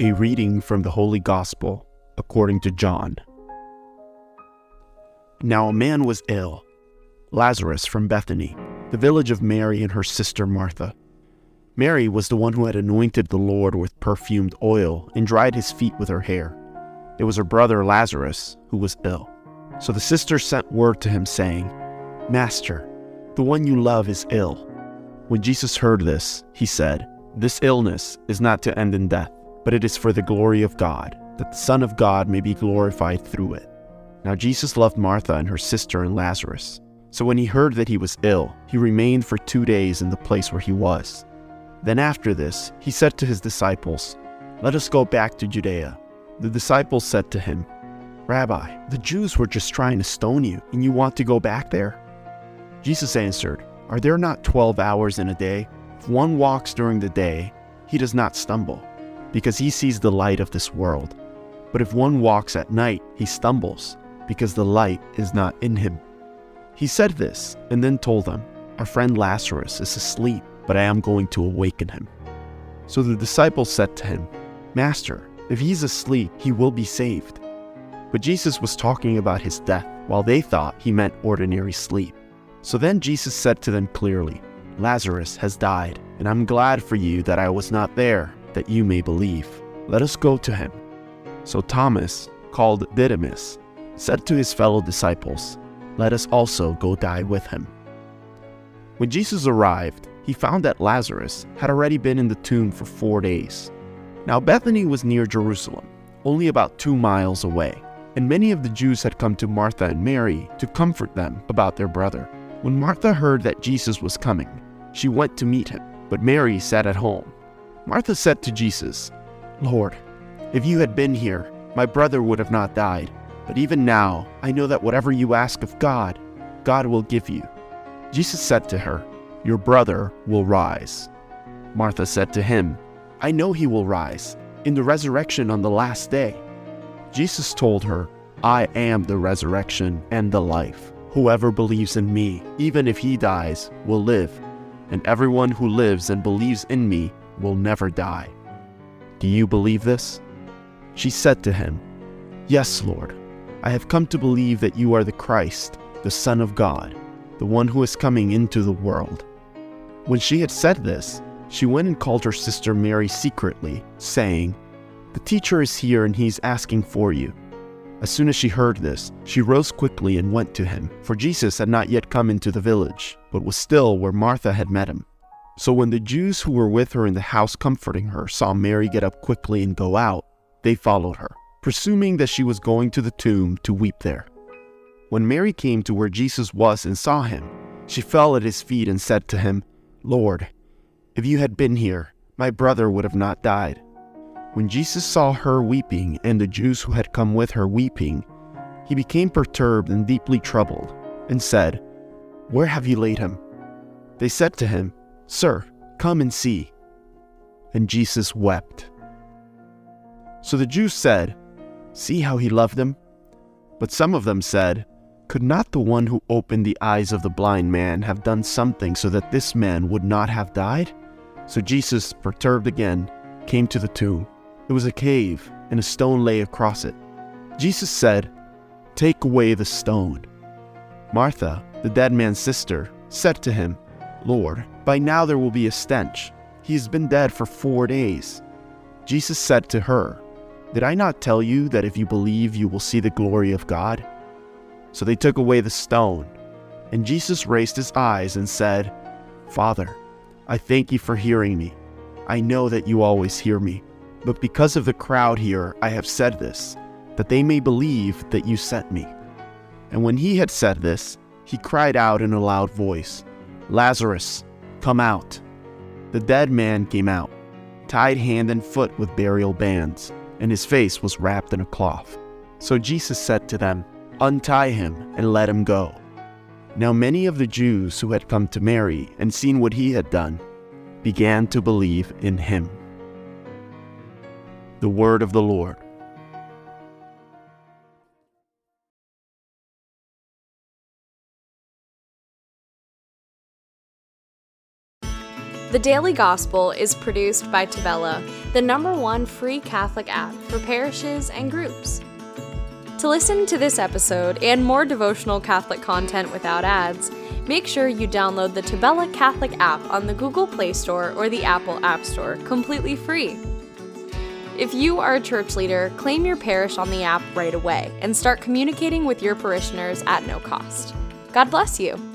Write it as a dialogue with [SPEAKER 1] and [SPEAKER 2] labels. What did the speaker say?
[SPEAKER 1] A reading from the Holy Gospel according to John. Now a man was ill, Lazarus from Bethany, the village of Mary and her sister Martha. Mary was the one who had anointed the Lord with perfumed oil and dried his feet with her hair. It was her brother Lazarus who was ill. So the sister sent word to him, saying, Master, the one you love is ill. When Jesus heard this, he said, This illness is not to end in death, but it is for the glory of God, that the Son of God may be glorified through it. Now Jesus loved Martha and her sister and Lazarus. So when he heard that he was ill, he remained for two days in the place where he was. Then after this, he said to his disciples, Let us go back to Judea. The disciples said to him, Rabbi, the Jews were just trying to stone you, and you want to go back there? Jesus answered, Are there not twelve hours in a day? If one walks during the day, he does not stumble, because he sees the light of this world. But if one walks at night, he stumbles, because the light is not in him. He said this, and then told them, Our friend Lazarus is asleep, but I am going to awaken him. So the disciples said to him, Master, if he is asleep, he will be saved. But Jesus was talking about his death, while they thought he meant ordinary sleep. So then Jesus said to them clearly, Lazarus has died, and I'm glad for you that I was not there, that you may believe. Let us go to him. So Thomas, called Didymus, said to his fellow disciples, Let us also go die with him. When Jesus arrived, he found that Lazarus had already been in the tomb for four days. Now Bethany was near Jerusalem, only about two miles away, and many of the Jews had come to Martha and Mary to comfort them about their brother. When Martha heard that Jesus was coming, she went to meet him, but Mary sat at home. Martha said to Jesus, Lord, if you had been here, my brother would have not died. But even now, I know that whatever you ask of God, God will give you. Jesus said to her, Your brother will rise. Martha said to him, I know he will rise in the resurrection on the last day. Jesus told her, I am the resurrection and the life. Whoever believes in me, even if he dies, will live, and everyone who lives and believes in me will never die. Do you believe this? She said to him, Yes, Lord. I have come to believe that you are the Christ, the Son of God, the one who is coming into the world. When she had said this, she went and called her sister Mary secretly, saying, The teacher is here and he is asking for you. As soon as she heard this, she rose quickly and went to him, for Jesus had not yet come into the village, but was still where Martha had met him. So when the Jews who were with her in the house comforting her saw Mary get up quickly and go out, they followed her, presuming that she was going to the tomb to weep there. When Mary came to where Jesus was and saw him, she fell at his feet and said to him, Lord, if you had been here, my brother would have not died. When Jesus saw her weeping and the Jews who had come with her weeping, he became perturbed and deeply troubled, and said, Where have you laid him? They said to him, Sir, come and see. And Jesus wept. So the Jews said, See how he loved them? But some of them said, Could not the one who opened the eyes of the blind man have done something so that this man would not have died? So Jesus, perturbed again, came to the tomb. It was a cave, and a stone lay across it. Jesus said, Take away the stone. Martha, the dead man's sister, said to him, Lord, by now there will be a stench. He has been dead for four days. Jesus said to her, Did I not tell you that if you believe you will see the glory of God? So they took away the stone. And Jesus raised his eyes and said, Father, I thank you for hearing me. I know that you always hear me. But because of the crowd here, I have said this, that they may believe that you sent me. And when he had said this, he cried out in a loud voice, Lazarus, come out. The dead man came out, tied hand and foot with burial bands, and his face was wrapped in a cloth. So Jesus said to them, Untie him and let him go. Now many of the Jews who had come to Mary and seen what he had done began to believe in him. The word of the Lord.
[SPEAKER 2] The Daily Gospel is produced by Tabella, the number one free Catholic app for parishes and groups. To listen to this episode and more devotional Catholic content without ads, make sure you download the Tabella Catholic app on the Google Play Store or the Apple App Store completely free. If you are a church leader, claim your parish on the app right away and start communicating with your parishioners at no cost. God bless you.